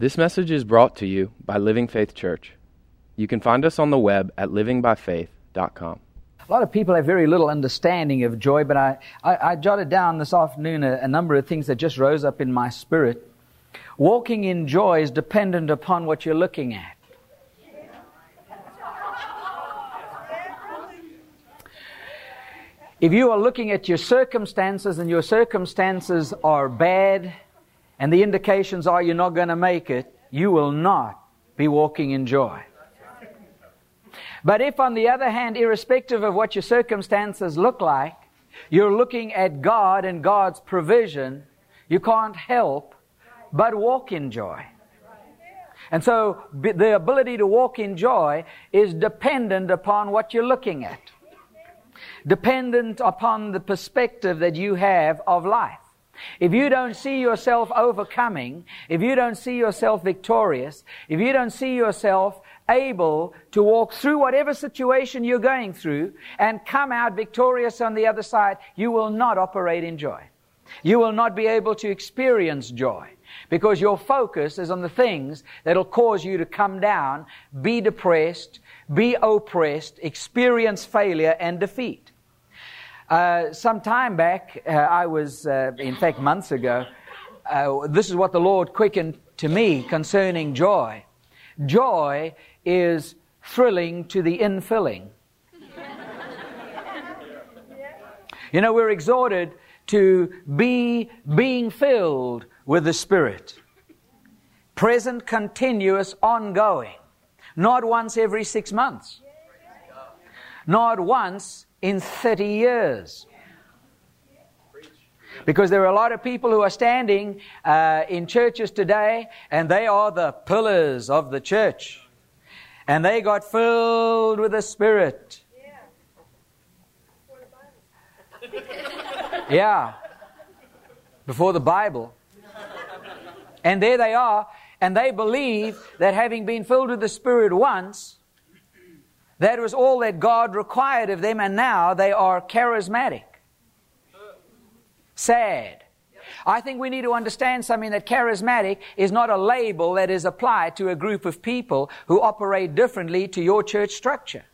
This message is brought to you by Living Faith Church. You can find us on the web at livingbyfaith.com. A lot of people have very little understanding of joy, but I, I, I jotted down this afternoon a, a number of things that just rose up in my spirit. Walking in joy is dependent upon what you're looking at. If you are looking at your circumstances and your circumstances are bad, and the indications are you're not going to make it, you will not be walking in joy. But if, on the other hand, irrespective of what your circumstances look like, you're looking at God and God's provision, you can't help but walk in joy. And so the ability to walk in joy is dependent upon what you're looking at, dependent upon the perspective that you have of life. If you don't see yourself overcoming, if you don't see yourself victorious, if you don't see yourself able to walk through whatever situation you're going through and come out victorious on the other side, you will not operate in joy. You will not be able to experience joy because your focus is on the things that'll cause you to come down, be depressed, be oppressed, experience failure and defeat. Uh, some time back, uh, I was, uh, in fact, months ago, uh, this is what the Lord quickened to me concerning joy. Joy is thrilling to the infilling. You know, we're exhorted to be being filled with the Spirit. Present, continuous, ongoing. Not once every six months. Not once in 30 years. Because there are a lot of people who are standing uh, in churches today, and they are the pillars of the church. And they got filled with the Spirit. Yeah. Before the Bible. And there they are, and they believe that having been filled with the Spirit once, that was all that God required of them, and now they are charismatic. Sad. I think we need to understand something that charismatic is not a label that is applied to a group of people who operate differently to your church structure.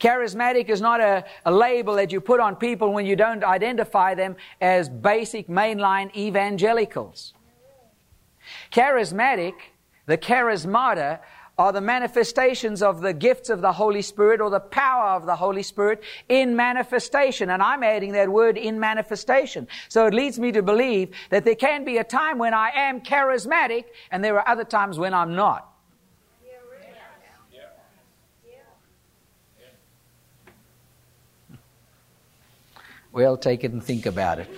Charismatic is not a, a, label that you put on people when you don't identify them as basic mainline evangelicals. Charismatic, the charismata, are the manifestations of the gifts of the Holy Spirit or the power of the Holy Spirit in manifestation. And I'm adding that word in manifestation. So it leads me to believe that there can be a time when I am charismatic and there are other times when I'm not. Well, take it and think about it.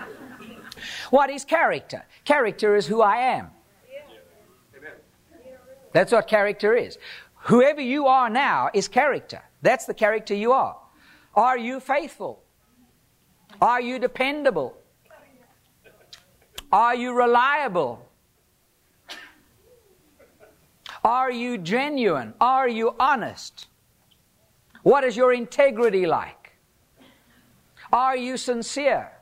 what is character? Character is who I am. That's what character is. Whoever you are now is character. That's the character you are. Are you faithful? Are you dependable? Are you reliable? Are you genuine? Are you honest? What is your integrity like? Are you sincere?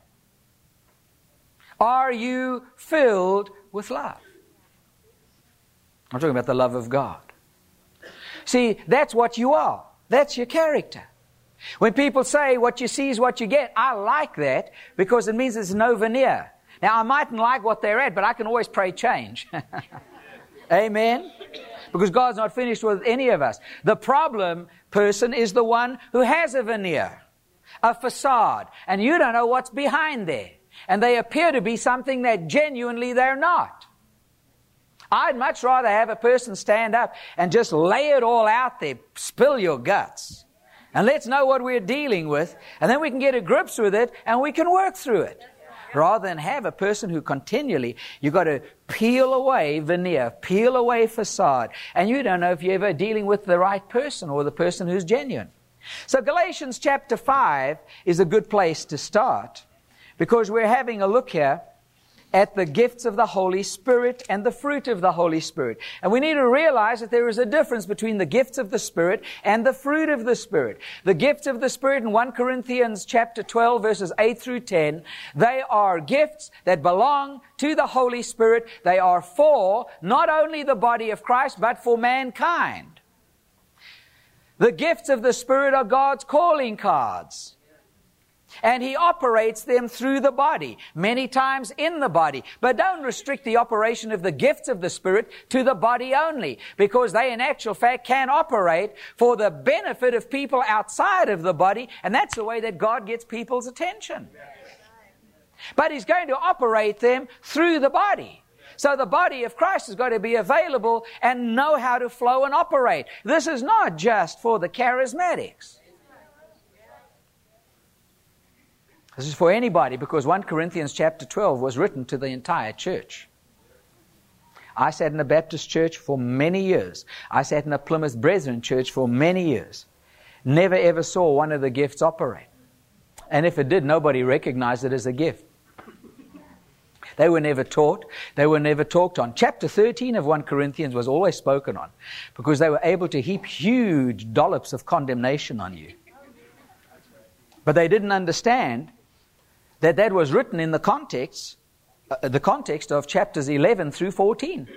Are you filled with love? I'm talking about the love of God. See, that's what you are. That's your character. When people say what you see is what you get, I like that because it means there's no veneer. Now, I mightn't like what they're at, but I can always pray change. Amen? Because God's not finished with any of us. The problem person is the one who has a veneer, a facade, and you don't know what's behind there. And they appear to be something that genuinely they're not. I'd much rather have a person stand up and just lay it all out there, spill your guts. And let's know what we're dealing with, and then we can get a grips with it and we can work through it. Rather than have a person who continually, you've got to peel away veneer, peel away facade, and you don't know if you're ever dealing with the right person or the person who's genuine. So Galatians chapter 5 is a good place to start because we're having a look here at the gifts of the Holy Spirit and the fruit of the Holy Spirit. And we need to realize that there is a difference between the gifts of the Spirit and the fruit of the Spirit. The gifts of the Spirit in 1 Corinthians chapter 12 verses 8 through 10, they are gifts that belong to the Holy Spirit. They are for not only the body of Christ, but for mankind. The gifts of the Spirit are God's calling cards. And he operates them through the body, many times in the body. But don't restrict the operation of the gifts of the Spirit to the body only, because they in actual fact can operate for the benefit of people outside of the body, and that's the way that God gets people's attention. But he's going to operate them through the body. So the body of Christ has got to be available and know how to flow and operate. This is not just for the charismatics. This is for anybody because 1 Corinthians chapter 12 was written to the entire church. I sat in a Baptist church for many years. I sat in a Plymouth Brethren church for many years. Never ever saw one of the gifts operate. And if it did, nobody recognized it as a gift. They were never taught. They were never talked on. Chapter 13 of 1 Corinthians was always spoken on because they were able to heap huge dollops of condemnation on you. But they didn't understand that that was written in the context, uh, the context of chapters 11 through 14.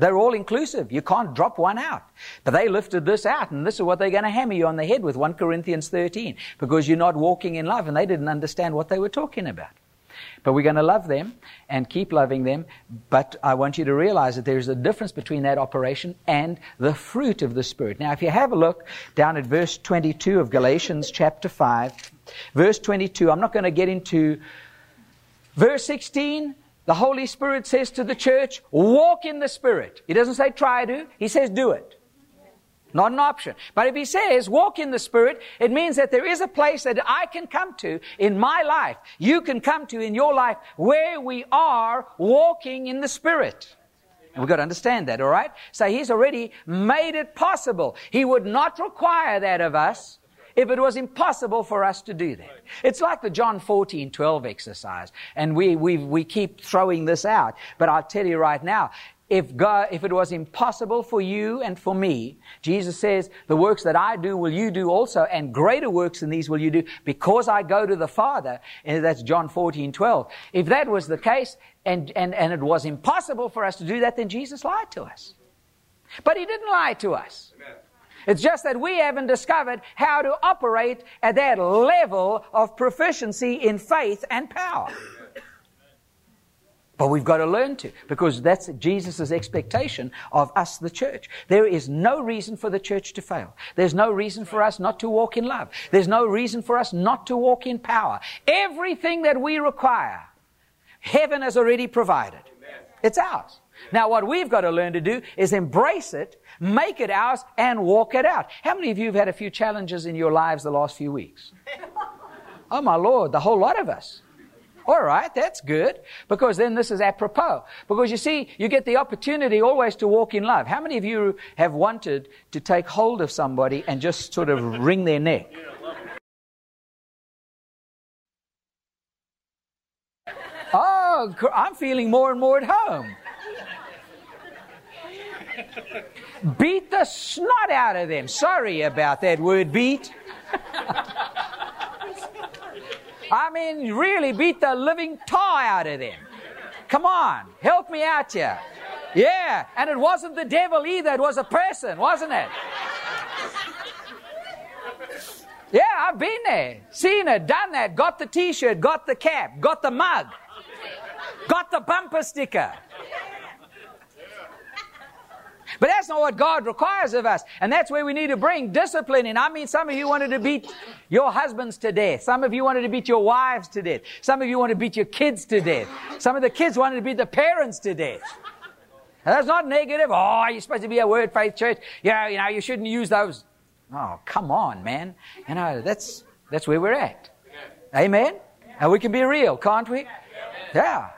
They're all inclusive. You can't drop one out. But they lifted this out, and this is what they're going to hammer you on the head with 1 Corinthians 13, because you're not walking in love, and they didn't understand what they were talking about. But we're going to love them and keep loving them. But I want you to realize that there's a difference between that operation and the fruit of the Spirit. Now, if you have a look down at verse 22 of Galatians chapter 5, Verse 22, I'm not going to get into verse 16. The Holy Spirit says to the church, walk in the Spirit. He doesn't say try to, he says do it. Not an option. But if he says walk in the Spirit, it means that there is a place that I can come to in my life. You can come to in your life where we are walking in the Spirit. We've got to understand that, alright? So he's already made it possible. He would not require that of us if it was impossible for us to do that. It's like the John 14, 12 exercise. And we, we, we keep throwing this out. But I'll tell you right now, if God, if it was impossible for you and for me, Jesus says, the works that I do will you do also, and greater works than these will you do, because I go to the Father. And that's John 14, 12. If that was the case, and, and, and it was impossible for us to do that, then Jesus lied to us. But he didn't lie to us. Amen. It's just that we haven't discovered how to operate at that level of proficiency in faith and power. But we've got to learn to, because that's Jesus' expectation of us, the church. There is no reason for the church to fail. There's no reason for us not to walk in love. There's no reason for us not to walk in power. Everything that we require, heaven has already provided. It's ours. Now, what we've got to learn to do is embrace it make it ours, and walk it out. How many of you have had a few challenges in your lives the last few weeks? Oh, my Lord, the whole lot of us. All right, that's good, because then this is apropos. Because you see, you get the opportunity always to walk in love. How many of you have wanted to take hold of somebody and just sort of wring their neck? Oh, I'm feeling more and more at home. beat the snot out of them. Sorry about that word beat. I mean, really beat the living tar out of them. Come on, help me out here. Yeah, and it wasn't the devil either, it was a person, wasn't it? Yeah, I've been there, seen it, done that, got the t shirt, got the cap, got the mug, got the bumper sticker. But that's not what God requires of us. And that's where we need to bring discipline in. I mean, some of you wanted to beat your husbands to death. Some of you wanted to beat your wives to death. Some of you wanted to beat your kids to death. Some of the kids wanted to beat the parents to death. that's not negative. Oh, you're supposed to be a word faith church. Yeah, you know, you shouldn't use those. Oh, come on, man. You know, that's, that's where we're at. Amen? And we can be real, can't we? Yeah.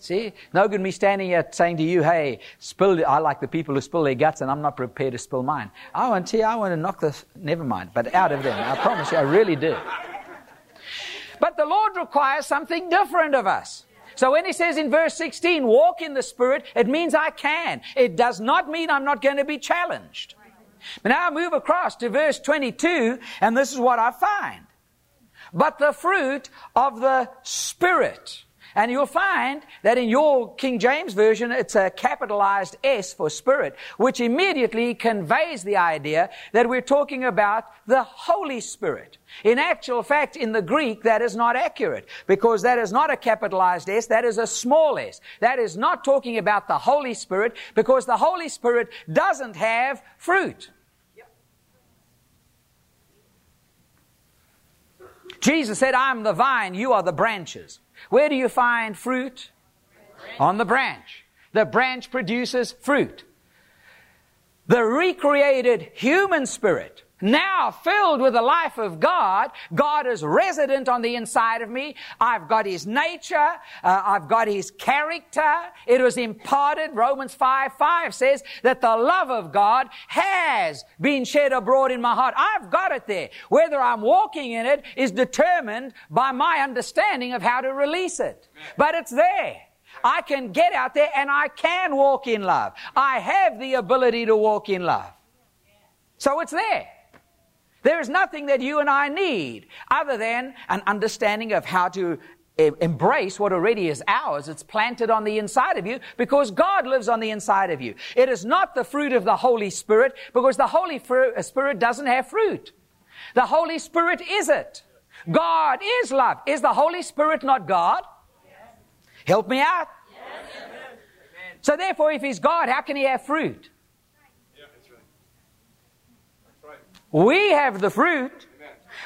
See, no good me standing here saying to you, hey, spill, I like the people who spill their guts and I'm not prepared to spill mine. I want to, I want to knock this, never mind, but out of them. I promise you, I really do. But the Lord requires something different of us. So when he says in verse 16, walk in the Spirit, it means I can. It does not mean I'm not going to be challenged. But now I move across to verse 22, and this is what I find. But the fruit of the Spirit. And you'll find that in your King James Version, it's a capitalized S for Spirit, which immediately conveys the idea that we're talking about the Holy Spirit. In actual fact, in the Greek, that is not accurate because that is not a capitalized S, that is a small s. That is not talking about the Holy Spirit because the Holy Spirit doesn't have fruit. Jesus said, I'm the vine, you are the branches. Where do you find fruit? On the branch. The branch produces fruit. The recreated human spirit now filled with the life of God, God is resident on the inside of me. I've got His nature. Uh, I've got His character. It was imparted. Romans 5, 5 says that the love of God has been shed abroad in my heart. I've got it there. Whether I'm walking in it is determined by my understanding of how to release it. But it's there. I can get out there and I can walk in love. I have the ability to walk in love. So it's there. There's nothing that you and I need other than an understanding of how to embrace what already is ours. It's planted on the inside of you because God lives on the inside of you. It is not the fruit of the Holy Spirit because the Holy uh, Spirit doesn't have fruit. The Holy Spirit is it. God is love. Is the Holy Spirit not God? Help me out. So therefore, if He's God, how can He have fruit? We have the fruit.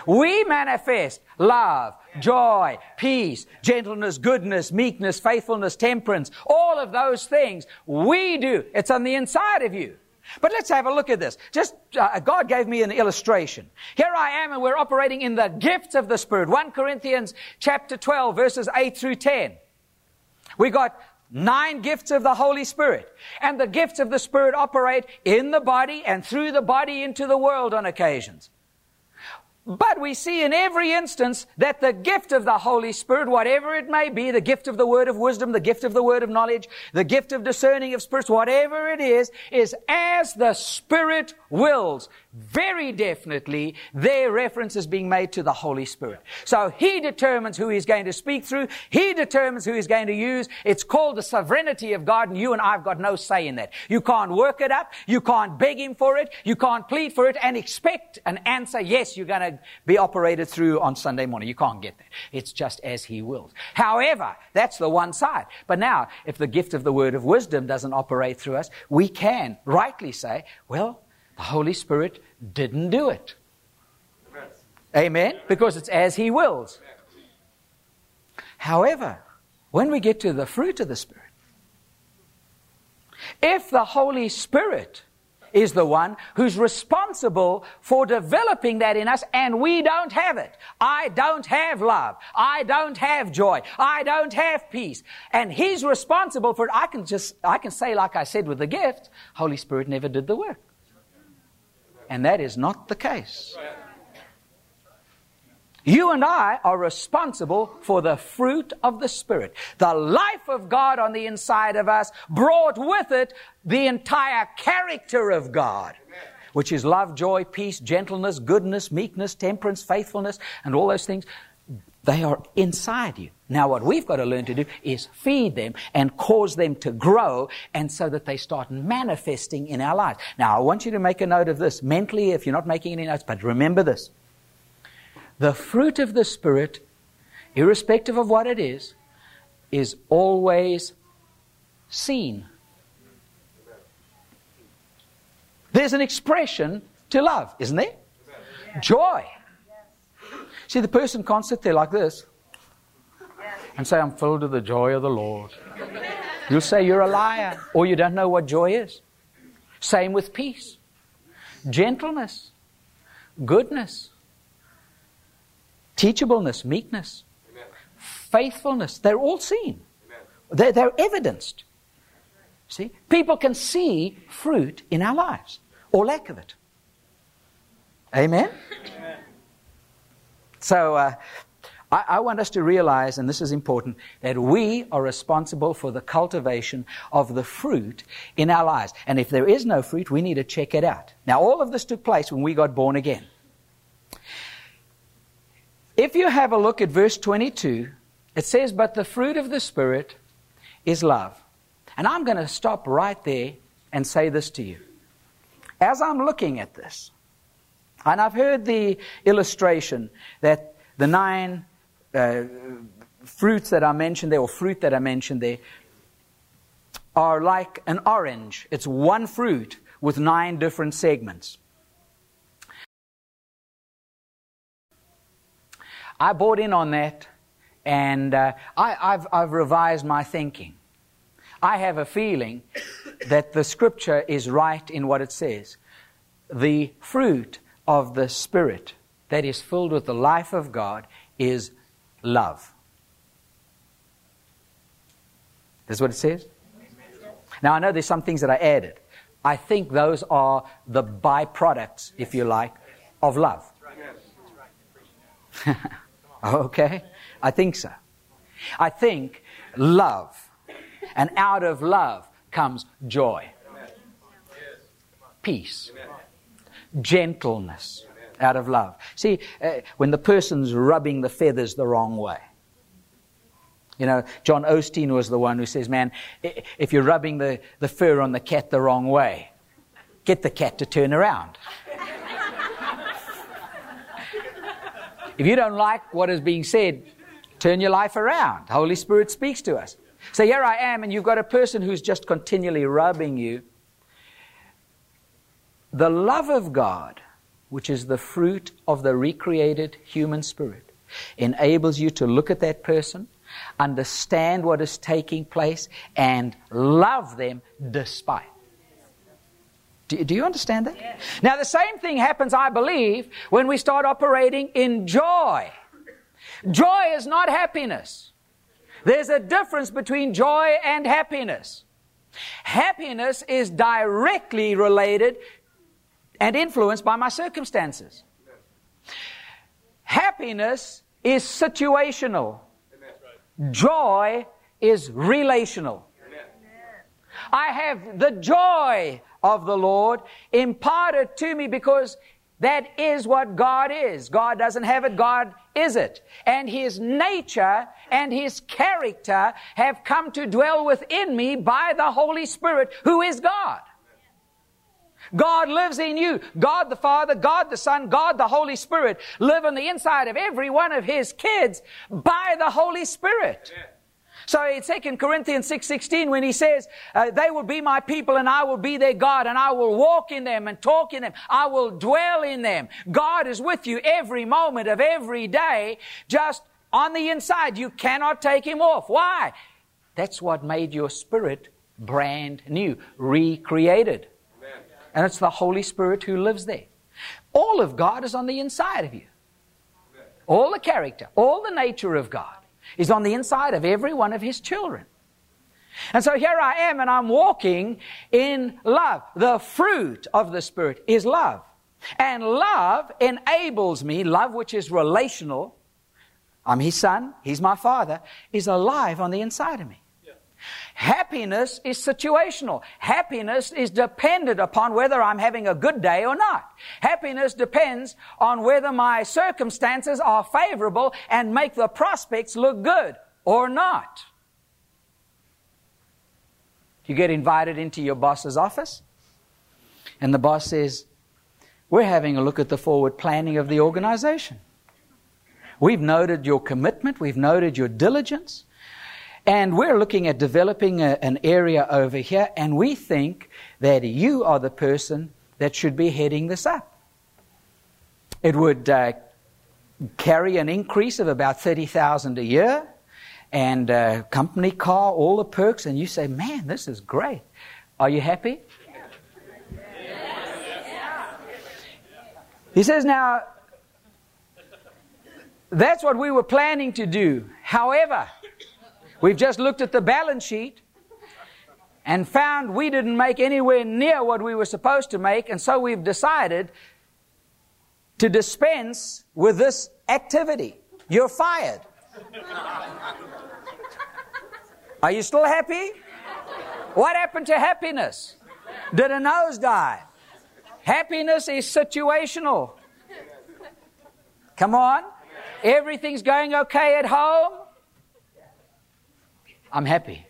We manifest love, joy, peace, gentleness, goodness, meekness, faithfulness, temperance, all of those things. We do. It's on the inside of you. But let's have a look at this. Just, uh, God gave me an illustration. Here I am and we're operating in the gifts of the Spirit. 1 Corinthians chapter 12 verses 8 through 10. We got Nine gifts of the Holy Spirit. And the gifts of the Spirit operate in the body and through the body into the world on occasions. But we see in every instance that the gift of the Holy Spirit, whatever it may be, the gift of the word of wisdom, the gift of the word of knowledge, the gift of discerning of spirits, whatever it is, is as the Spirit wills. Very definitely, their reference is being made to the Holy Spirit. So He determines who He's going to speak through. He determines who He's going to use. It's called the sovereignty of God, and you and I have got no say in that. You can't work it up. You can't beg Him for it. You can't plead for it and expect an answer. Yes, you're going to be operated through on Sunday morning. You can't get that. It's just as He wills. However, that's the one side. But now, if the gift of the word of wisdom doesn't operate through us, we can rightly say, well, the Holy Spirit didn't do it. Amen. Because it's as He wills. However, when we get to the fruit of the Spirit, if the Holy Spirit is the one who's responsible for developing that in us and we don't have it. I don't have love. I don't have joy. I don't have peace. And He's responsible for it. I can just, I can say like I said with the gift, Holy Spirit never did the work. And that is not the case. You and I are responsible for the fruit of the Spirit. The life of God on the inside of us brought with it the entire character of God, which is love, joy, peace, gentleness, goodness, meekness, temperance, faithfulness, and all those things. They are inside you. Now, what we've got to learn to do is feed them and cause them to grow, and so that they start manifesting in our lives. Now, I want you to make a note of this mentally if you're not making any notes, but remember this. The fruit of the Spirit, irrespective of what it is, is always seen. There's an expression to love, isn't there? Joy. See, the person can't sit there like this and say, I'm filled with the joy of the Lord. You'll say you're a liar or you don't know what joy is. Same with peace, gentleness, goodness, teachableness, meekness, Amen. faithfulness. They're all seen, they're, they're evidenced. See, people can see fruit in our lives or lack of it. Amen? Amen. So, uh, I, I, want us to realize, and this is important, that we are responsible for the cultivation of the fruit in our lives. And if there is no fruit, we need to check it out. Now, all of this took place when we got born again. If you have a look at verse 22, it says, But the fruit of the Spirit is love. And I'm going to stop right there and say this to you. As I'm looking at this, and I've heard the illustration that the nine uh, fruits that are mentioned there, or fruit that are mentioned there, are like an orange. It's one fruit with nine different segments. I bought in on that, and uh, I, have I've revised my thinking. I have a feeling that the scripture is right in what it says. The fruit of the Spirit that is filled with the life of God is love. That's what it says? Now, I know there's some things that I added. I think those are the byproducts, if you like, of love. okay? I think so. I think love. And out of love comes joy, peace, gentleness out of love. See, uh, when the person's rubbing the feathers the wrong way. You know, John Osteen was the one who says, man, if you're rubbing the, the fur on the cat the wrong way, get the cat to turn around. if you don't like what is being said, turn your life around. The Holy Spirit speaks to us. So here I am, and you've got a person who's just continually rubbing you. The love of God which is the fruit of the recreated human spirit, enables you to look at that person, understand what is taking place, and love them despite. Do, do you understand that? Yes. Now, the same thing happens, I believe, when we start operating in joy. Joy is not happiness. There's a difference between joy and happiness. Happiness is directly related and influenced by my circumstances. Happiness is situational. Joy is relational. I have the joy of the Lord imparted to me because that is what God is. God doesn't have it, God is it. And His nature and His character have come to dwell within me by the Holy Spirit, who is God. God lives in you. God the Father, God the Son, God the Holy Spirit live on the inside of every one of His kids by the Holy Spirit. So in 2 Corinthians 6.16 when he says, uh, they will be my people and I will be their God and I will walk in them and talk in them. I will dwell in them. God is with you every moment of every day, just on the inside. You cannot take him off. Why? That's what made your spirit brand new, recreated and it's the Holy Spirit who lives there. All of God is on the inside of you. All the character, all the nature of God is on the inside of every one of His children. And so here I am and I'm walking in love. The fruit of the Spirit is love. And love enables me, love which is relational, I'm His Son, He's my Father, is alive on the inside of me. Happiness is situational. Happiness is dependent upon whether I'm having a good day or not. Happiness depends on whether my circumstances are favorable and make the prospects look good or not. You get invited into your boss's office, and the boss says, We're having a look at the forward planning of the organization. We've noted your commitment, we've noted your diligence. And we're looking at developing a, an area over here, and we think that you are the person that should be heading this up. It would uh, carry an increase of about 30,000 a year and a company car, all the perks, and you say, man, this is great. Are you happy? He says, now, that's what we were planning to do. However, We've just looked at the balance sheet and found we didn't make anywhere near what we were supposed to make, and so we've decided to dispense with this activity. You're fired. Are you still happy? What happened to happiness? Did a nose die? Happiness is situational. Come on. Everything's going okay at home. I'm happy.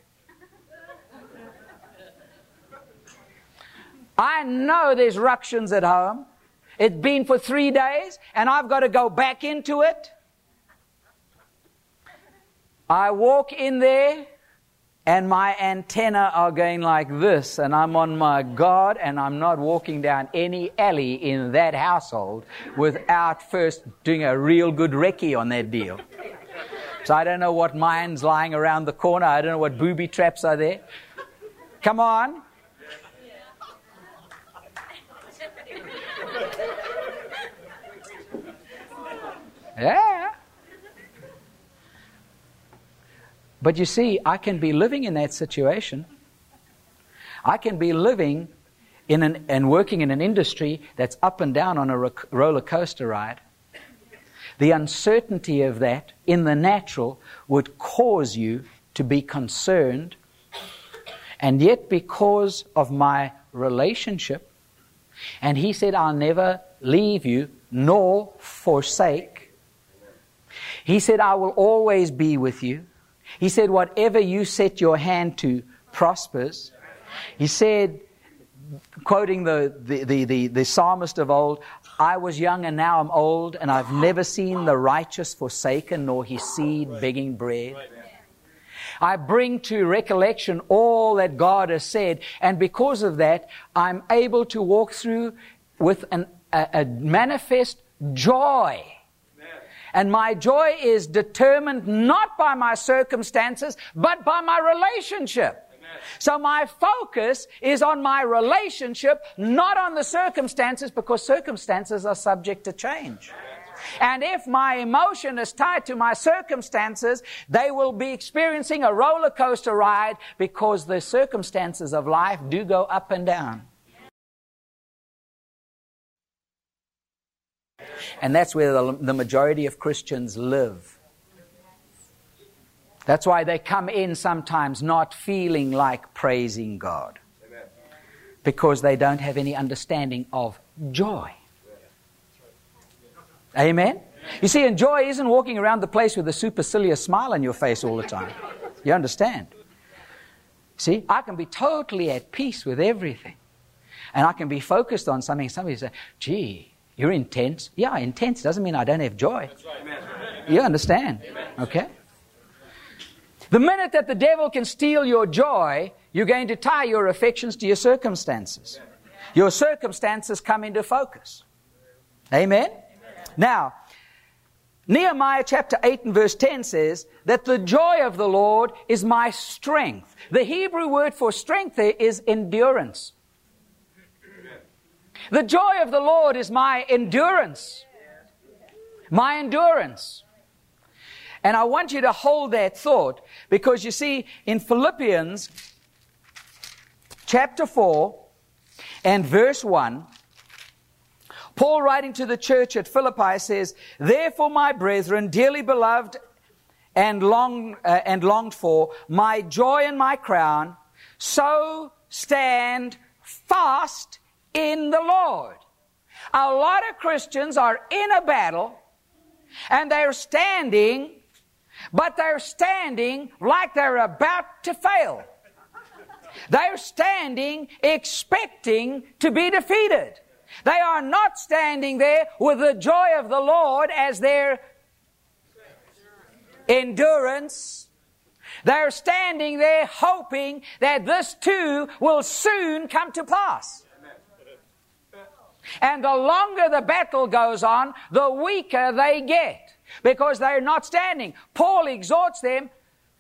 I know there's ructions at home. It's been for three days, and I've got to go back into it. I walk in there, and my antenna are going like this, and I'm on my guard, and I'm not walking down any alley in that household without first doing a real good recce on that deal. So I don't know what mine's lying around the corner. I don't know what booby traps are there. Come on. Yeah. But you see, I can be living in that situation. I can be living in an, and working in an industry that's up and down on a roller coaster ride. The uncertainty of that in the natural would cause you to be concerned. And yet, because of my relationship, and he said, I'll never leave you nor forsake. He said, I will always be with you. He said, Whatever you set your hand to prospers. He said, quoting the, the, the, the, psalmist of old, I was young and now I'm old, and I've never seen the righteous forsaken nor his seed begging bread. I bring to recollection all that God has said, and because of that, I'm able to walk through with an, a, a manifest joy and my joy is determined not by my circumstances, but by my relationship. So my focus is on my relationship, not on the circumstances, because circumstances are subject to change. And if my emotion is tied to my circumstances, they will be experiencing a roller coaster ride because the circumstances of life do go up and down. And that's where the, the majority of Christians live. That's why they come in sometimes not feeling like praising God. Because they don't have any understanding of joy. Amen? You see, and joy isn't walking around the place with a supercilious smile on your face all the time. You understand? See, I can be totally at peace with everything. And I can be focused on something. Somebody say, gee, you're intense. Yeah, intense doesn't mean I don't have joy. Right. You understand? Amen. Okay? The minute that the devil can steal your joy, you're going to tie your affections to your circumstances. Your circumstances come into focus. Amen? Amen? Now, Nehemiah chapter 8 and verse 10 says that the joy of the Lord is my strength. The Hebrew word for strength there is endurance. The joy of the Lord is my endurance. My endurance. And I want you to hold that thought because you see, in Philippians chapter 4 and verse 1, Paul, writing to the church at Philippi, says, Therefore, my brethren, dearly beloved and, long, uh, and longed for, my joy and my crown, so stand fast in the Lord. A lot of Christians are in a battle and they're standing, but they're standing like they're about to fail. They're standing expecting to be defeated. They are not standing there with the joy of the Lord as their endurance. They're standing there hoping that this too will soon come to pass. And the longer the battle goes on, the weaker they get because they're not standing. Paul exhorts them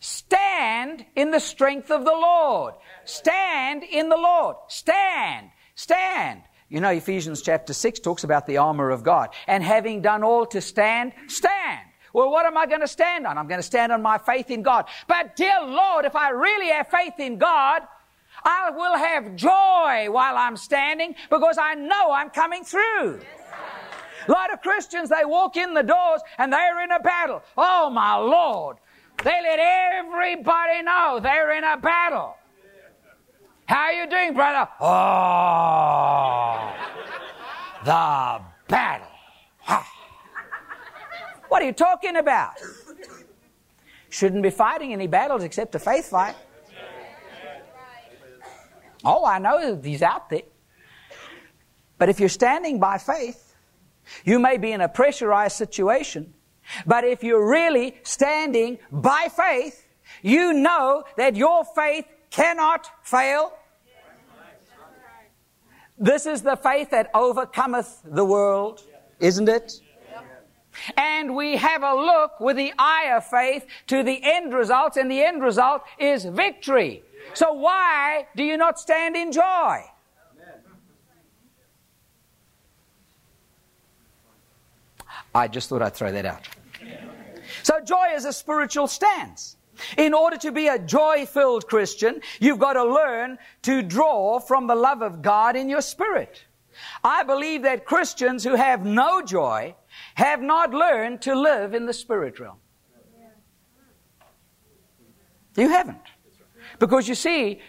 stand in the strength of the Lord. Stand in the Lord. Stand. Stand. You know, Ephesians chapter 6 talks about the armor of God. And having done all to stand, stand. Well, what am I going to stand on? I'm going to stand on my faith in God. But dear Lord, if I really have faith in God, I will have joy while I'm standing because I know I'm coming through. A lot of Christians, they walk in the doors and they're in a battle. Oh my Lord. They let everybody know they're in a battle. How are you doing, brother? Oh, the battle. What are you talking about? Shouldn't be fighting any battles except a faith fight. Oh, I know he's out there. But if you're standing by faith, you may be in a pressurized situation. But if you're really standing by faith, you know that your faith cannot fail. This is the faith that overcometh the world, isn't it? And we have a look with the eye of faith to the end results, and the end result is victory. So why do you not stand in joy? I just thought I'd throw that out. So joy is a spiritual stance. In order to be a joy filled Christian, you've got to learn to draw from the love of God in your spirit. I believe that Christians who have no joy have not learned to live in the spirit realm. You haven't. Because you see,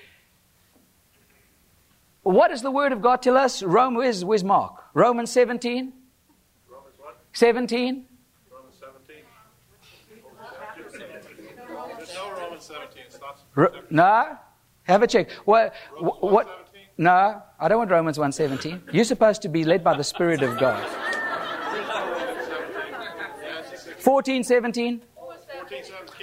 what does the Word of God tell us? Rome, where's, where's Mark? Romans 17? Romans what? 17? Romans 17. There's no Romans 17. It's not. R- no? Have a check. What, what, 1:17? no, I don't want Romans 1.17. You're supposed to be led by the Spirit of God. 14, 17?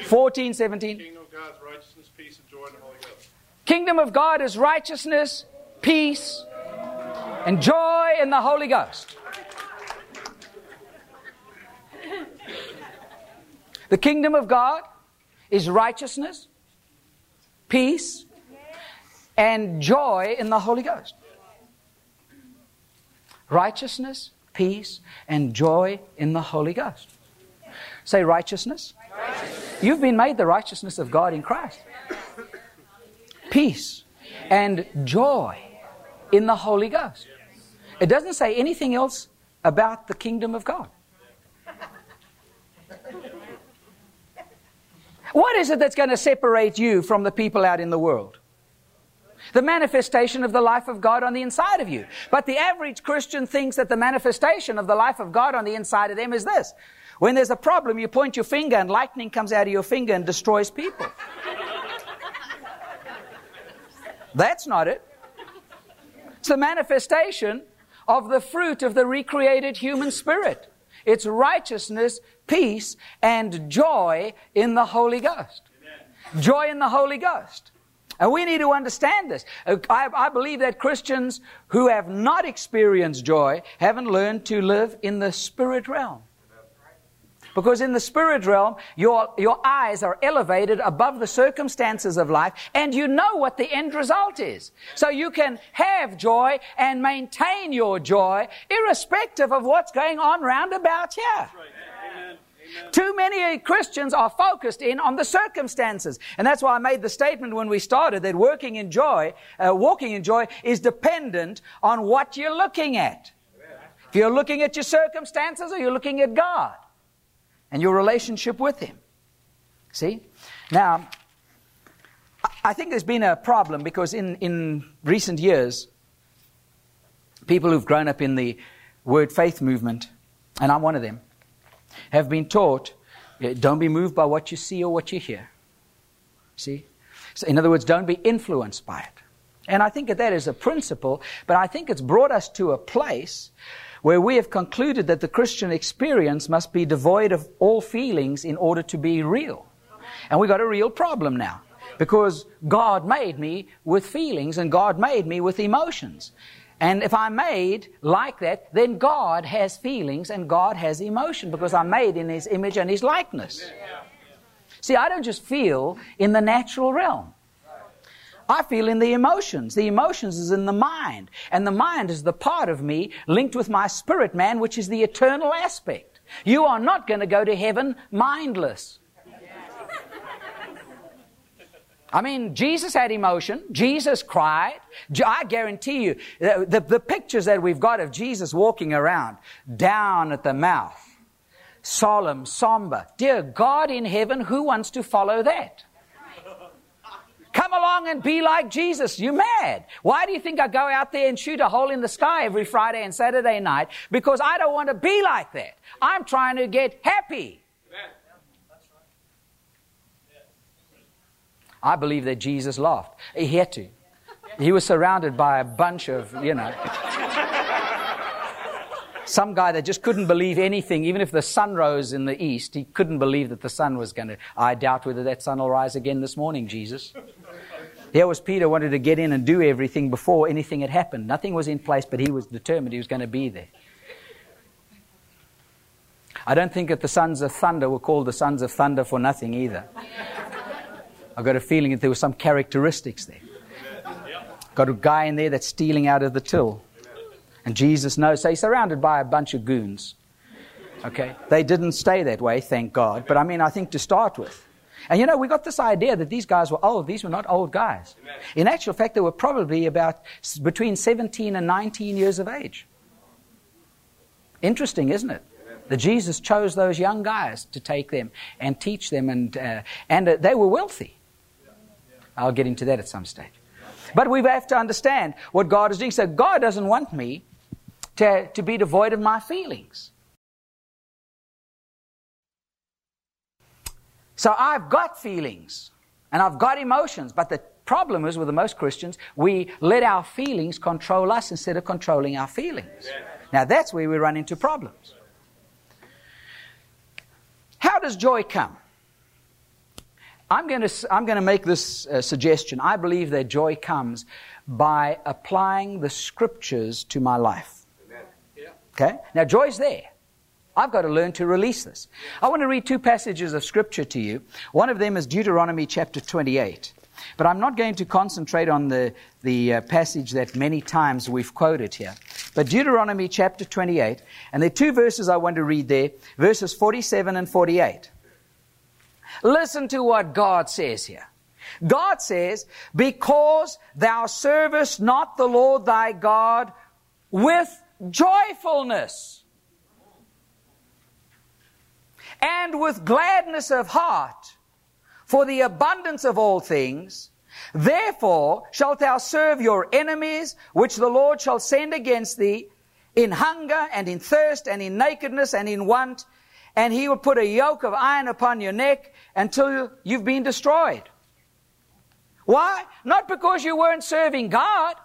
14, 17. Kingdom of God's righteousness, peace, and joy in the Holy Ghost. Kingdom of God is righteousness, peace, and joy in the Holy Ghost. The kingdom of God is righteousness, peace, and joy in the Holy Ghost. Righteousness, peace, and joy in the Holy Ghost. Say righteousness. You've been made the righteousness of God in Christ peace, and joy in the Holy Ghost. It doesn't say anything else about the kingdom of God. What is it that's going to separate you from the people out in the world? The manifestation of the life of God on the inside of you. But the average Christian thinks that the manifestation of the life of God on the inside of them is this. When there's a problem, you point your finger and lightning comes out of your finger and destroys people. That's not it. It's the manifestation of the fruit of the recreated human spirit. It's righteousness, peace, and joy in the Holy Ghost. Joy in the Holy Ghost. And we need to understand this. I, I believe that Christians who have not experienced joy haven't learned to live in the spirit realm. Because in the spirit realm, your, your eyes are elevated above the circumstances of life and you know what the end result is. So you can have joy and maintain your joy irrespective of what's going on round about here. Amen. Too many Christians are focused in on the circumstances. And that's why I made the statement when we started that working in joy, uh, walking in joy is dependent on what you're looking at. If you're looking at your circumstances or you're looking at God and your relationship with Him. See? Now, I- think there's been a problem because in, in recent years, people who've grown up in the word faith movement, and I'm one of them, have been taught don't be moved by what you see or what you hear. See? So in other words, don't be influenced by it. And I think that that is a principle, but I think it's brought us to a place where we have concluded that the Christian experience must be devoid of all feelings in order to be real. And we've got a real problem now. Because God made me with feelings and God made me with emotions. And if I'm made like that, then God has feelings and God has emotion because I'm made in His image and His likeness. See, I don't just feel in the natural realm. I feel in the emotions. The emotions is in the mind. And the mind is the part of me linked with my spirit man, which is the eternal aspect. You are not going to go to heaven mindless. I mean, Jesus had emotion. Jesus cried. I guarantee you, the, the, pictures that we've got of Jesus walking around, down at the mouth, solemn, somber. Dear God in heaven, who wants to follow that? Come along and be like Jesus. You mad? Why do you think I go out there and shoot a hole in the sky every Friday and Saturday night? Because I don't want to be like that. I'm trying to get happy. I believe that Jesus laughed. He had to. He was surrounded by a bunch of, you know, some guy that just couldn't believe anything, even if the sun rose in the east, he couldn't believe that the sun was going to. I doubt whether that sun will rise again this morning, Jesus. Here was Peter wanted to get in and do everything before anything had happened. Nothing was in place, but he was determined he was going to be there. I don't think that the sons of thunder were called the sons of thunder for nothing either. I've got a feeling that there were some characteristics there. Got a guy in there that's stealing out of the till. And Jesus knows. So he's surrounded by a bunch of goons. Okay? They didn't stay that way, thank God. But I mean, I think to start with. And you know, we got this idea that these guys were old. These were not old guys. In actual fact, they were probably about between 17 and 19 years of age. Interesting, isn't it? That Jesus chose those young guys to take them and teach them, and, uh, and uh, they were wealthy. I'll get into that at some stage. But we have to understand what God is doing. So God doesn't want me to, to be devoid of my feelings. So I've got feelings and I've got emotions, but the problem is with the most Christians, we let our feelings control us instead of controlling our feelings. Now that's where we run into problems. How does joy come? I'm going to, I'm going to make this uh, suggestion. I believe that joy comes by applying the scriptures to my life. Okay? Now, joy's there. I've got to learn to release this. I want to read two passages of scripture to you. One of them is Deuteronomy chapter 28. But I'm not going to concentrate on the, the uh, passage that many times we've quoted here. But Deuteronomy chapter 28, and there are two verses I want to read there verses 47 and 48. Listen to what God says here. God says, Because thou servest not the Lord thy God with joyfulness and with gladness of heart for the abundance of all things, therefore shalt thou serve your enemies, which the Lord shall send against thee, in hunger and in thirst and in nakedness and in want, and he will put a yoke of iron upon your neck until you've been destroyed. Why? Not because you weren't serving God,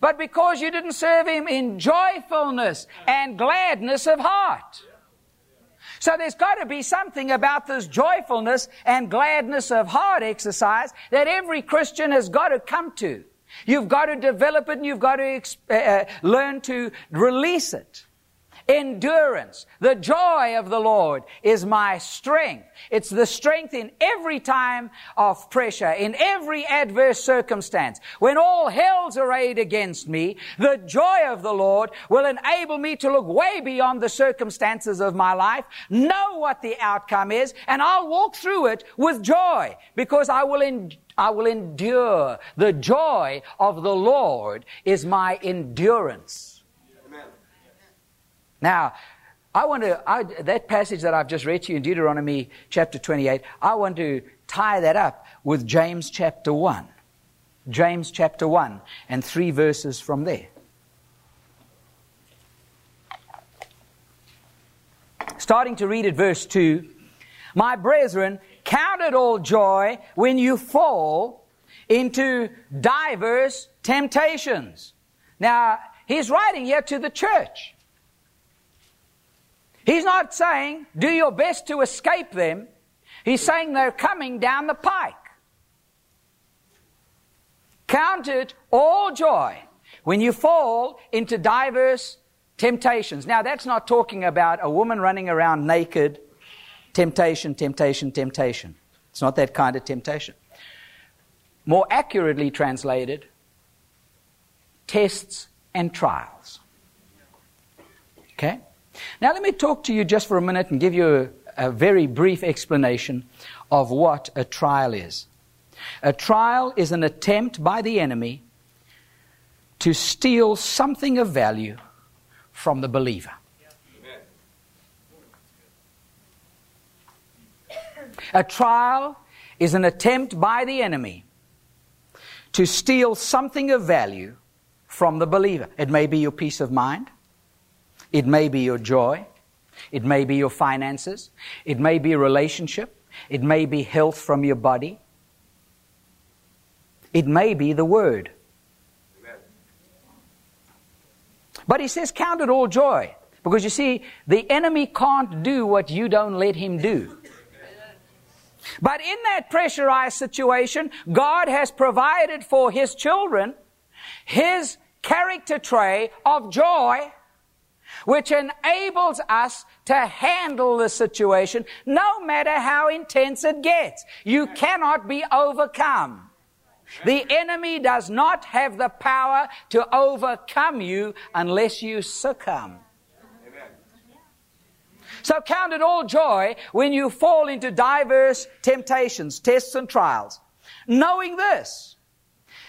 but because you didn't serve Him in joyfulness and gladness of heart. So there's got to be something about this joyfulness and gladness of heart exercise that every Christian has got to come to. You've got to develop it and you've got to uh, uh, learn to release it. Endurance. The joy of the Lord is my strength. It's the strength in every time of pressure, in every adverse circumstance. When all hell's arrayed against me, the joy of the Lord will enable me to look way beyond the circumstances of my life, know what the outcome is, and I'll walk through it with joy because I will I will endure. The joy of the Lord is my endurance. Now, I want to, I, that passage that I've just read to you in Deuteronomy chapter 28, I want to tie that up with James chapter 1. James chapter 1 and three verses from there. Starting to read at verse 2 My brethren, count it all joy when you fall into diverse temptations. Now, he's writing here to the church. He's not saying, do your best to escape them. He's saying they're coming down the pike. Count it all joy when you fall into diverse temptations. Now, that's not talking about a woman running around naked, temptation, temptation, temptation. It's not that kind of temptation. More accurately translated, tests and trials. Okay? Now, let me talk to you just for a minute and give you a, a very brief explanation of what a trial is. A trial is an attempt by the enemy to steal something of value from the believer. A trial is an attempt by the enemy to steal something of value from the believer. It may be your peace of mind, it may be your joy, it may be your finances, it may be a relationship, it may be health from your body, it may be the word. But he says, Count it all joy. Because you see, the enemy can't do what you don't let him do. But in that pressurized situation, God has provided for His children His character trait of joy, which enables us to handle the situation no matter how intense it gets. You cannot be overcome. The enemy does not have the power to overcome you unless you succumb. So count it all joy when you fall into diverse temptations, tests, and trials, knowing this,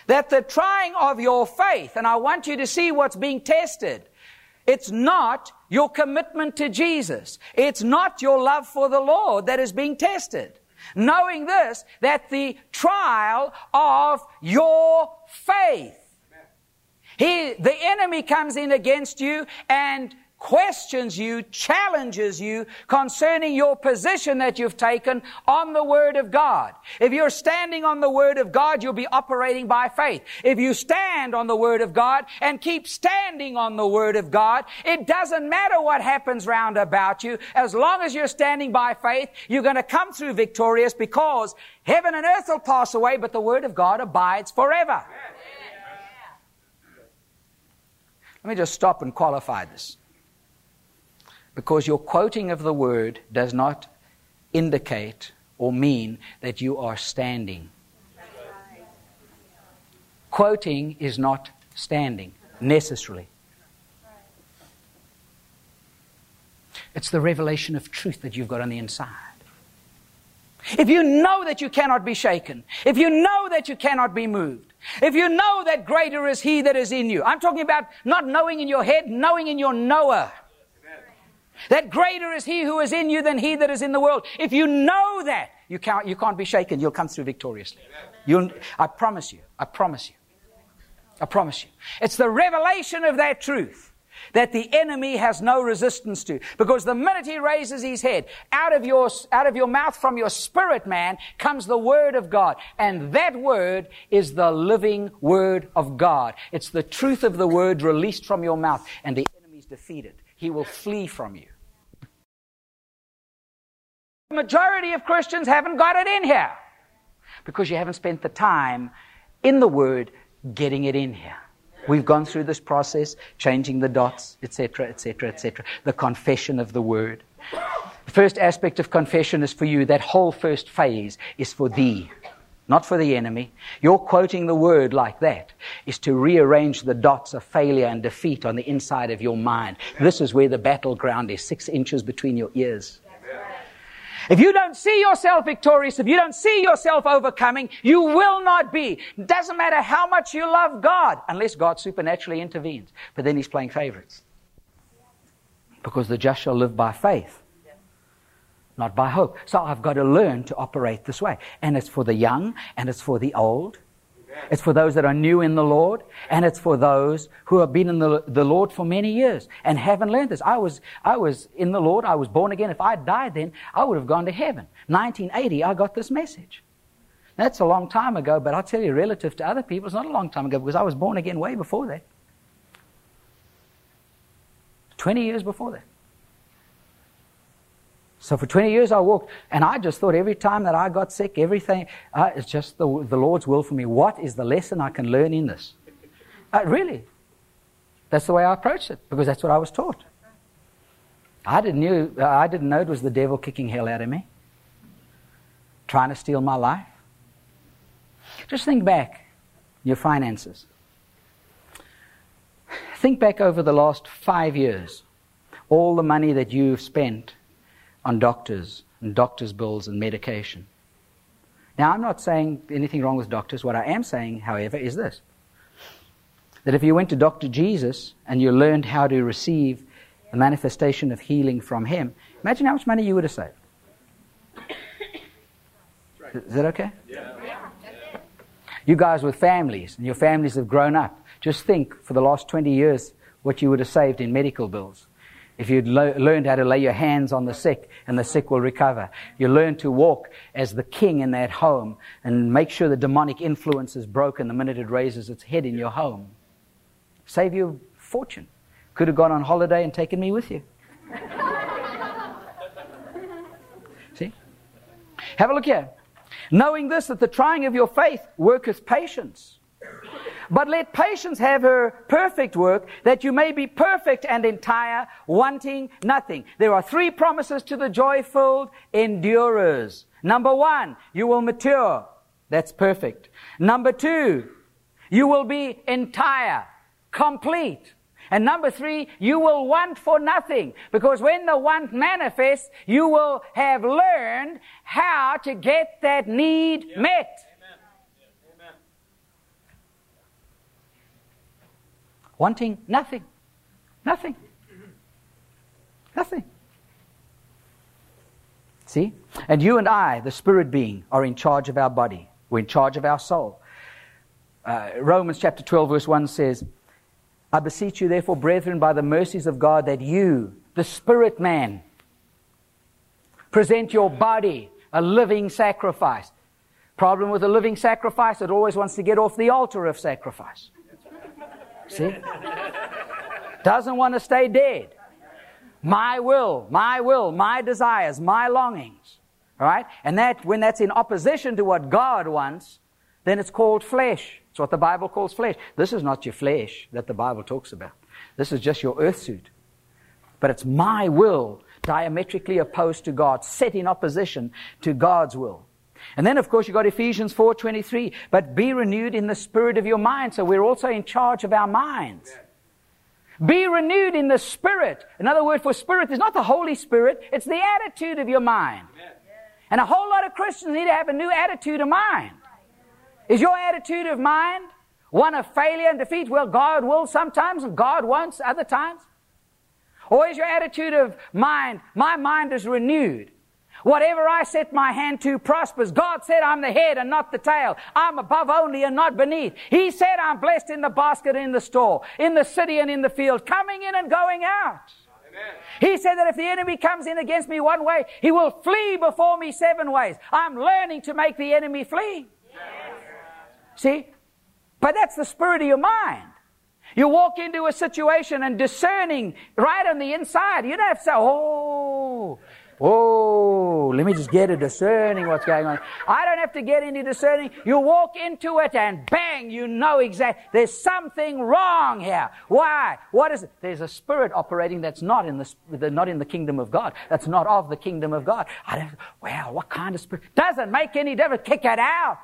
that the trying of your faith, and I want you to see what's being tested, it's not your commitment to Jesus. It's not your love for the Lord that is being tested. Knowing this, that the trial of your faith. He, the enemy comes in against you and questions you, challenges you concerning your position that you've taken on the Word of God. If you're standing on the Word of God, you'll be operating by faith. If you stand on the Word of God and keep standing on the Word of God, it doesn't matter what happens round about you. As long as you're standing by faith, you're going to come through victorious because heaven and earth will pass away, but the Word of God abides forever. Let me just stop and qualify this because your quoting of the word does not indicate or mean that you are standing. Quoting is not standing necessarily. It's the revelation of truth that you've got on the inside. If you know that you cannot be shaken, if you know that you cannot be moved, if you know that greater is He that is in you, I'm talking about not knowing in your head, knowing in your knower. That greater is he who is in you than he that is in the world. If you know that, you can't, you can't be shaken. You'll come through victoriously. You'll, I promise you. I promise you. I promise you. It's the revelation of that truth that the enemy has no resistance to. Because the minute he raises his head, out of your, out of your mouth from your spirit man comes the word of God. And that word is the living word of God. It's the truth of the word released from your mouth and the enemy's defeated. He will flee from you. The majority of Christians haven't got it in here because you haven't spent the time in the Word getting it in here. We've gone through this process, changing the dots, etc., etc., etc. The confession of the Word. The first aspect of confession is for you. That whole first phase is for thee, not for the enemy. You're quoting the Word like that is to rearrange the dots of failure and defeat on the inside of your mind. This is where the battleground is, six inches between your ears. If you don't see yourself victorious, if you don't see yourself overcoming, you will not be. It doesn't matter how much you love God, unless God supernaturally intervenes. But then He's playing favorites. Because the just shall live by faith, not by hope. So I've got to learn to operate this way. And it's for the young, and it's for the old, it's for those that are new in the Lord, and it's for those who have been in the, the Lord for many years and haven't learned this. I was, I was in the Lord, I was born again. If I died then, I would have gone to heaven. 1980, I got this message. That's a long time ago, but I'll tell you, relative to other people, it's not a long time ago because I was born again way before that. 20 years before that. So for 20 years I walked, and I just thought every time that I got sick, everything, uh, it's just the, the Lord's will for me. What is the lesson I can learn in this? Uh, really. That's the way I approached it, because that's what I was taught. I didn't, knew, uh, I didn't know it was the devil kicking hell out of me, trying to steal my life. Just think back, your finances. Think back over the last five years, all the money that you've spent on doctors and doctors' bills and medication. Now, I'm not saying anything wrong with doctors. What I am saying, however, is this that if you went to Dr. Jesus and you learned how to receive the manifestation of healing from Him, imagine how much money you would have saved. Is that okay? Yeah. You guys with families, and your families have grown up. Just think for the last 20 years what you would have saved in medical bills. If you'd lo- learned how to lay your hands on the sick and the sick will recover. You learn to walk as the king in that home and make sure the demonic influence is broken the minute it raises its head in your home. Save you fortune. Could have gone on holiday and taken me with you. See? Have a look here. Knowing this, that the trying of your faith worketh patience. But let patience have her perfect work, that you may be perfect and entire, wanting nothing. There are three promises to the joy filled endurers. Number one, you will mature. That's perfect. Number two, you will be entire, complete. And number three, you will want for nothing. Because when the want manifests, you will have learned how to get that need met. Amen. Wanting nothing. Nothing. Nothing. See? And you and I, the spirit being, are in charge of our body. We're in charge of our soul. Uh, Romans chapter 12, verse 1 says, I beseech you, therefore, brethren, by the mercies of God, that you, the spirit man, present your body a living sacrifice. Problem with a living sacrifice, it always wants to get off the altar of sacrifice. See? Doesn't want to stay dead. My will, my will, my desires, my longings. All right? And that, when that's in opposition to what God wants, then it's called flesh. It's what the Bible calls flesh. This is not your flesh that the Bible talks about. This is just your earth suit. But it's my will diametrically opposed to God, set in opposition to God's will. And then, of course, you've got Ephesians 4.23, but be renewed in the spirit of your mind. So we're also in charge of our minds. Be renewed in the spirit. Another word for spirit is not the Holy Spirit, it's the attitude of your mind. And a whole lot of Christians need to have a new attitude of mind. Is your attitude of mind one of failure and defeat? Well, God will sometimes and God won't other times. Or is your attitude of mind, my mind is renewed. Whatever I set my hand to prospers. God said I'm the head and not the tail. I'm above only and not beneath. He said I'm blessed in the basket and in the store, in the city and in the field, coming in and going out. Amen. He said that if the enemy comes in against me one way, he will flee before me seven ways. I'm learning to make the enemy flee. See? But that's the spirit of your mind. You walk into a situation and discerning right on the inside. You don't have to say, oh, oh, let me just get a discerning what's going on. I don't have to get any discerning. You walk into it and bang, you know exactly. There's something wrong here. Why? What is it? There's a spirit operating that's not in the, not in the kingdom of God. That's not of the kingdom of God. I don't, well, what kind of spirit? Doesn't make any difference. Kick it out.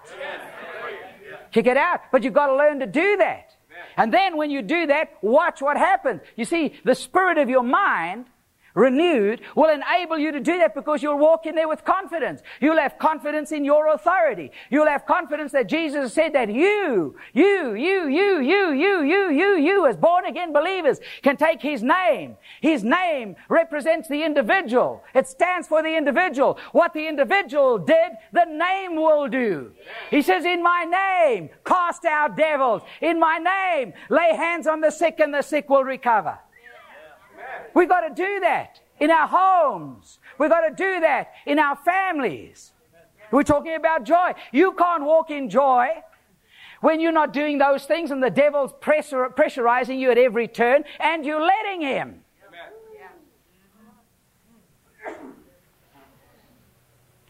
Kick it out. But you've got to learn to do that. And then when you do that, watch what happens. You see, the spirit of your mind renewed will enable you to do that because you'll walk in there with confidence. You'll have confidence in your authority. You'll have confidence that Jesus said that you, you, you, you, you, you, you, you, you, as born again believers can take His name. His name represents the individual. It stands for the individual. What the individual did, the name will do. He says, in my name, cast out devils. In my name, lay hands on the sick and the sick will recover. We've got to do that in our homes. We've got to do that in our families. We're talking about joy. You can't walk in joy when you're not doing those things and the devil's pressure, pressurizing you at every turn and you're letting him.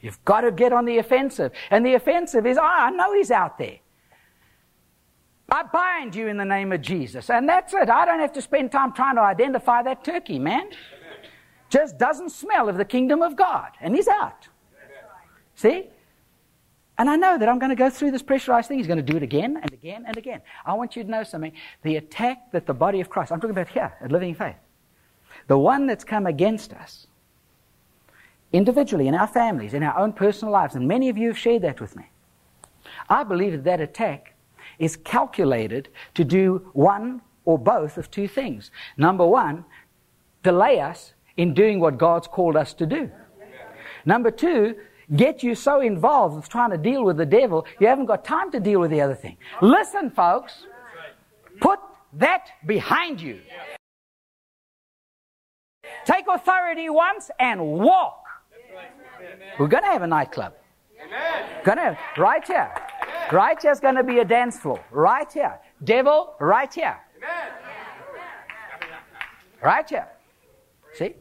You've got to get on the offensive. And the offensive is, oh, I know he's out there. I bind you in the name of Jesus. And that's it. I don't have to spend time trying to identify that turkey, man. Just doesn't smell of the kingdom of God. And he's out. See? And I know that I'm going to go through this pressurized thing. He's going to do it again and again and again. I want you to know something. The attack that the body of Christ, I'm talking about here at Living Faith, the one that's come against us individually, in our families, in our own personal lives, and many of you have shared that with me. I believe that that attack is calculated to do one or both of two things. Number one, delay us in doing what God's called us to do. Number two, get you so involved with trying to deal with the devil, you haven't got time to deal with the other thing. Listen, folks, put that behind you. Take authority once and walk. We're going to have a nightclub. Gonna have, right here. Right here's going to be a dance floor. Right here. Devil, right here. Right here. See?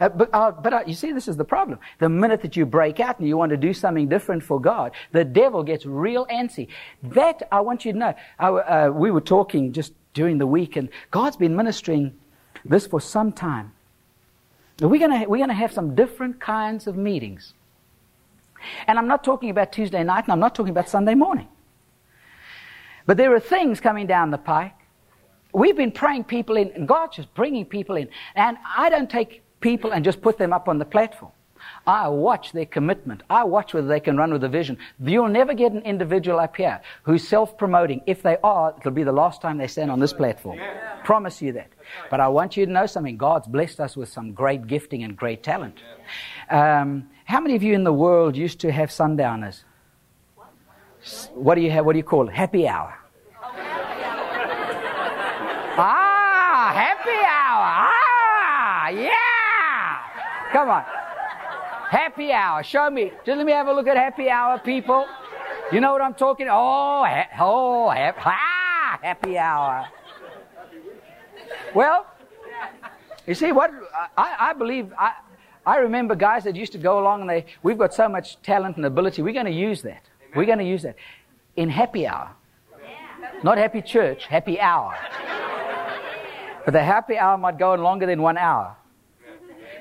Uh, but uh, but uh, you see, this is the problem. The minute that you break out and you want to do something different for God, the devil gets real antsy. That, I want you to know. Uh, we were talking just during the week, and God's been ministering this for some time. We're going we're gonna have some different kinds of meetings. And I'm not talking about Tuesday night, and I'm not talking about Sunday morning. But there are things coming down the pike. We've been praying people in, and God's just bringing people in. And I don't take people and just put them up on the platform. I watch their commitment. I watch whether they can run with a vision. You'll never get an individual up here who's self-promoting. If they are, it'll be the last time they stand on this platform. Promise you that. But I want you to know something. God's blessed us with some great gifting and great talent. Um, how many of you in the world used to have sundowners? What do you have? What do you call it? Happy hour. ah, happy hour. Ah, yeah. Come on. Happy hour. Show me. Just let me have a look at happy hour, people. You know what I'm talking? Oh, ha- oh, ha- ah, happy hour. Well, you see what I, I believe. I remember guys that used to go along and they, we've got so much talent and ability. We're going to use that. We're going to use that in happy hour, not happy church, happy hour. But the happy hour might go on longer than one hour.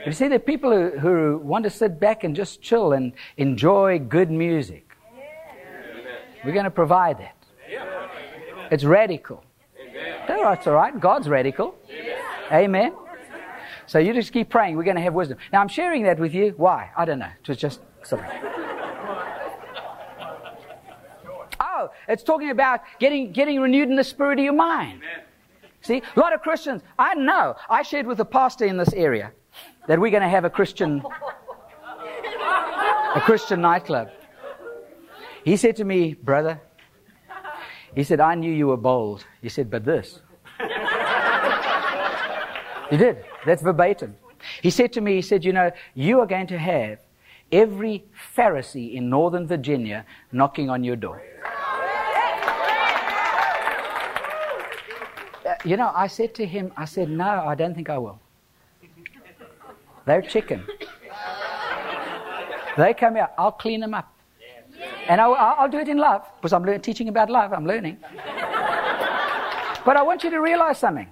You see, the people who, who want to sit back and just chill and enjoy good music. We're going to provide that. It's radical. That's all right. God's radical. Amen. So you just keep praying. We're going to have wisdom. Now, I'm sharing that with you. Why? I don't know. It was just something. Oh, it's talking about getting, getting renewed in the spirit of your mind. See, a lot of Christians, I know. I shared with a pastor in this area that we're going to have a Christian, a Christian nightclub. He said to me, brother, he said, I knew you were bold. He said, but this. He did. That's verbatim. He said to me, he said, you know, you are going to have every Pharisee in Northern Virginia knocking on your door. Uh, you know, I said to him, I said, no, I don't think I will. They're chicken. They come out, I'll clean them up. And I'll, I'll do it in love, because I'm teaching about love, I'm learning. But I want you to realize something.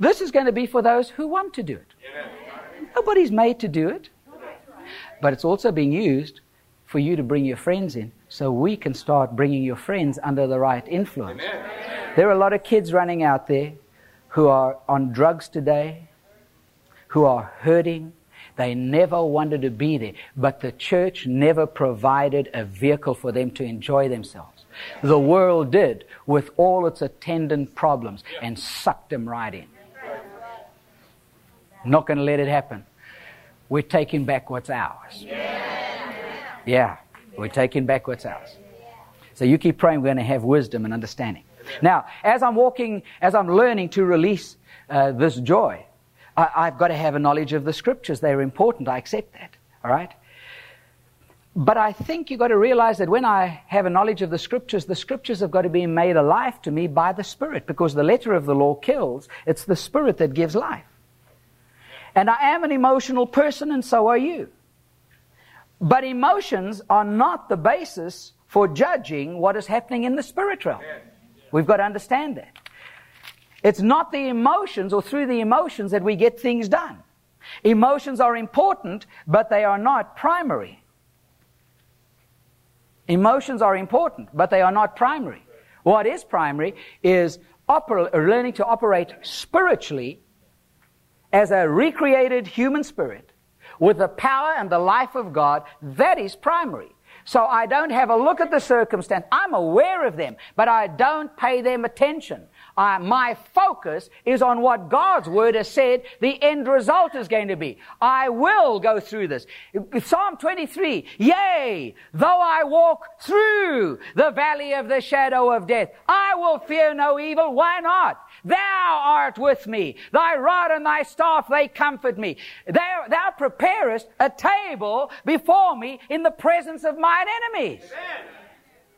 This is going to be for those who want to do it. Nobody's made to do it. But it's also being used for you to bring your friends in so we can start bringing your friends under the right influence. There are a lot of kids running out there who are on drugs today, who are hurting. They never wanted to be there, but the church never provided a vehicle for them to enjoy themselves. The world did with all its attendant problems and sucked them right in. Not going to let it happen. We're taking back what's ours. Yeah, we're taking back what's ours. So you keep praying, we're going to have wisdom and understanding. Now, as I'm walking, as I'm learning to release uh, this joy, I, have got to have a knowledge of the scriptures. They're important. I accept that. All right? But I think you've got to realize that when I have a knowledge of the scriptures, the scriptures have got to be made alive to me by the Spirit because the letter of the law kills. It's the Spirit that gives life. And I am an emotional person, and so are you. But emotions are not the basis for judging what is happening in the spirit realm. We've got to understand that. It's not the emotions or through the emotions that we get things done. Emotions are important, but they are not primary. Emotions are important, but they are not primary. What is primary is oper- learning to operate spiritually as a recreated human spirit with the power and the life of God, that is primary. So I don't have a look at the circumstance. I'm aware of them, but I don't pay them attention. I, my focus is on what God's word has said the end result is going to be. I will go through this. Psalm 23, yea, though I walk through the valley of the shadow of death, I will fear no evil. Why not? Thou art with me. Thy rod and thy staff, they comfort me. Thou, thou preparest a table before me in the presence of mine enemies. Amen.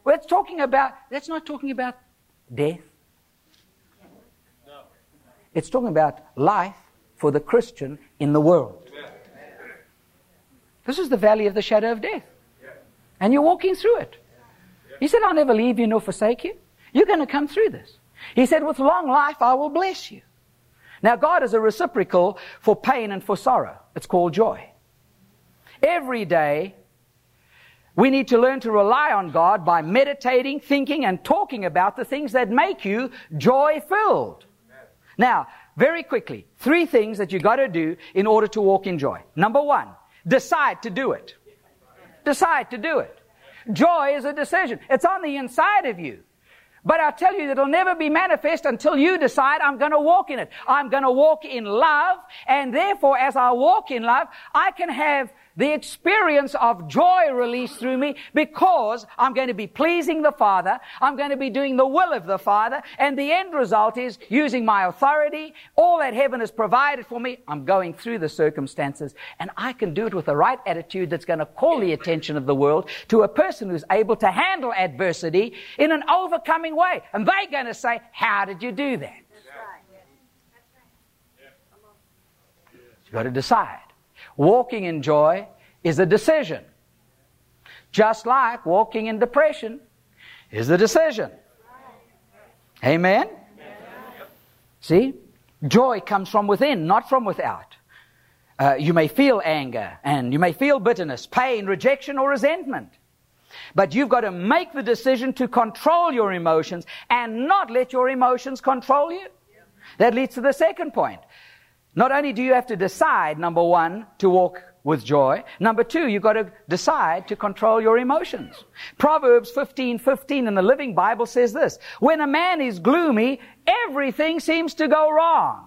Well, it's talking about, that's not talking about death. No. It's talking about life for the Christian in the world. Amen. This is the valley of the shadow of death. And you're walking through it. He said, I'll never leave you nor forsake you. You're going to come through this. He said, With long life I will bless you. Now, God is a reciprocal for pain and for sorrow. It's called joy. Every day, we need to learn to rely on God by meditating, thinking, and talking about the things that make you joy filled. Now, very quickly, three things that you've got to do in order to walk in joy. Number one, decide to do it. Decide to do it. Joy is a decision. It's on the inside of you. But I tell you, it'll never be manifest until you decide I'm going to walk in it. I'm going to walk in love, and therefore, as I walk in love, I can have the experience of joy released through me because I'm going to be pleasing the Father. I'm going to be doing the will of the Father. And the end result is using my authority, all that heaven has provided for me. I'm going through the circumstances and I can do it with the right attitude that's going to call the attention of the world to a person who's able to handle adversity in an overcoming way. And they're going to say, how did you do that? You've got to decide. Walking in joy is a decision. Just like walking in depression is a decision. Amen? See? Joy comes from within, not from without. Uh, you may feel anger and you may feel bitterness, pain, rejection, or resentment. But you've got to make the decision to control your emotions and not let your emotions control you. That leads to the second point. Not only do you have to decide, number one, to walk with joy. Number two, you've got to decide to control your emotions. Proverbs 15, 15 in the Living Bible says this. When a man is gloomy, everything seems to go wrong.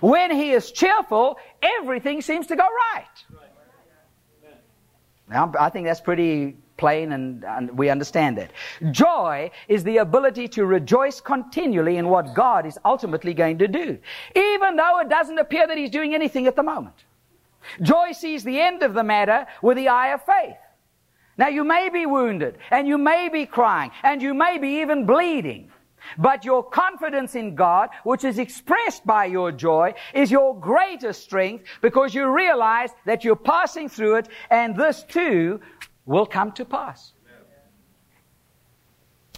When he is cheerful, everything seems to go right. Now, I think that's pretty plain and, and, we understand that. Joy is the ability to rejoice continually in what God is ultimately going to do, even though it doesn't appear that He's doing anything at the moment. Joy sees the end of the matter with the eye of faith. Now you may be wounded, and you may be crying, and you may be even bleeding. But your confidence in God, which is expressed by your joy, is your greatest strength because you realize that you're passing through it and this too will come to pass.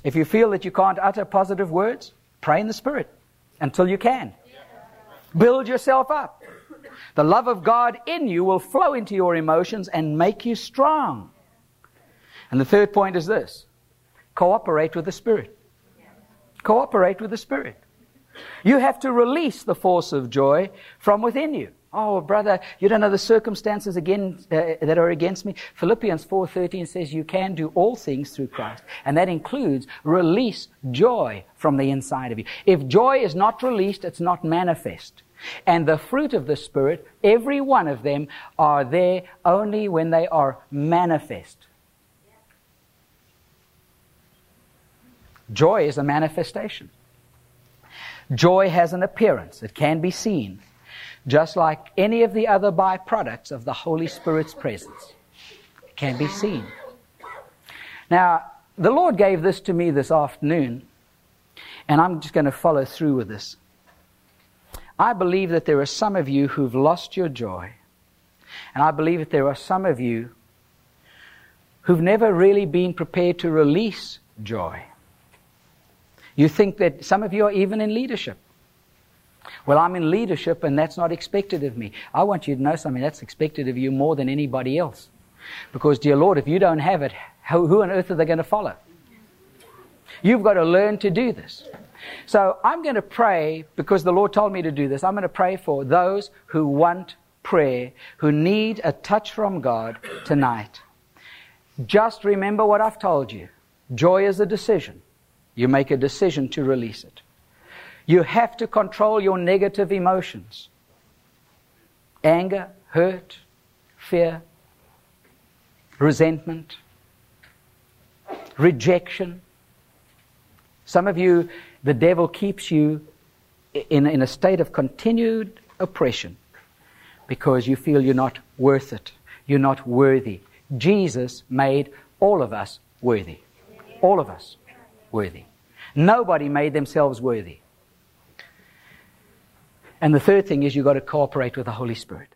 If you feel that you can't utter positive words, pray in the Spirit until you can. Build yourself up. The love of God in you will flow into your emotions and make you strong. And the third point is this cooperate with the Spirit. Cooperate with the Spirit. You have to release the force of joy from within you. Oh, brother, you don't know the circumstances again uh, that are against me. Philippians 4:13 says you can do all things through Christ, and that includes release joy from the inside of you. If joy is not released, it's not manifest. And the fruit of the Spirit, every one of them, are there only when they are manifest. Joy is a manifestation. Joy has an appearance, it can be seen just like any of the other byproducts of the Holy Spirit's presence. Can be seen. Now, the Lord gave this to me this afternoon, and I'm just going to follow through with this. I believe that there are some of you who've lost your joy, and I believe that there are some of you who've never really been prepared to release joy. You think that some of you are even in leadership. Well, I'm in leadership and that's not expected of me. I want you to know something that's expected of you more than anybody else. Because, dear Lord, if you don't have it, who on earth are they going to follow? You've got to learn to do this. So I'm going to pray because the Lord told me to do this. I'm going to pray for those who want prayer who need a touch from God tonight, just remember what I've told you. Joy is a decision. You make a decision to release it. You have to control your negative emotions anger, hurt, fear, resentment, rejection. Some of you, the devil keeps you in, in a state of continued oppression because you feel you're not worth it. You're not worthy. Jesus made all of us worthy. All of us worthy. Nobody made themselves worthy. And the third thing is you've got to cooperate with the Holy Spirit.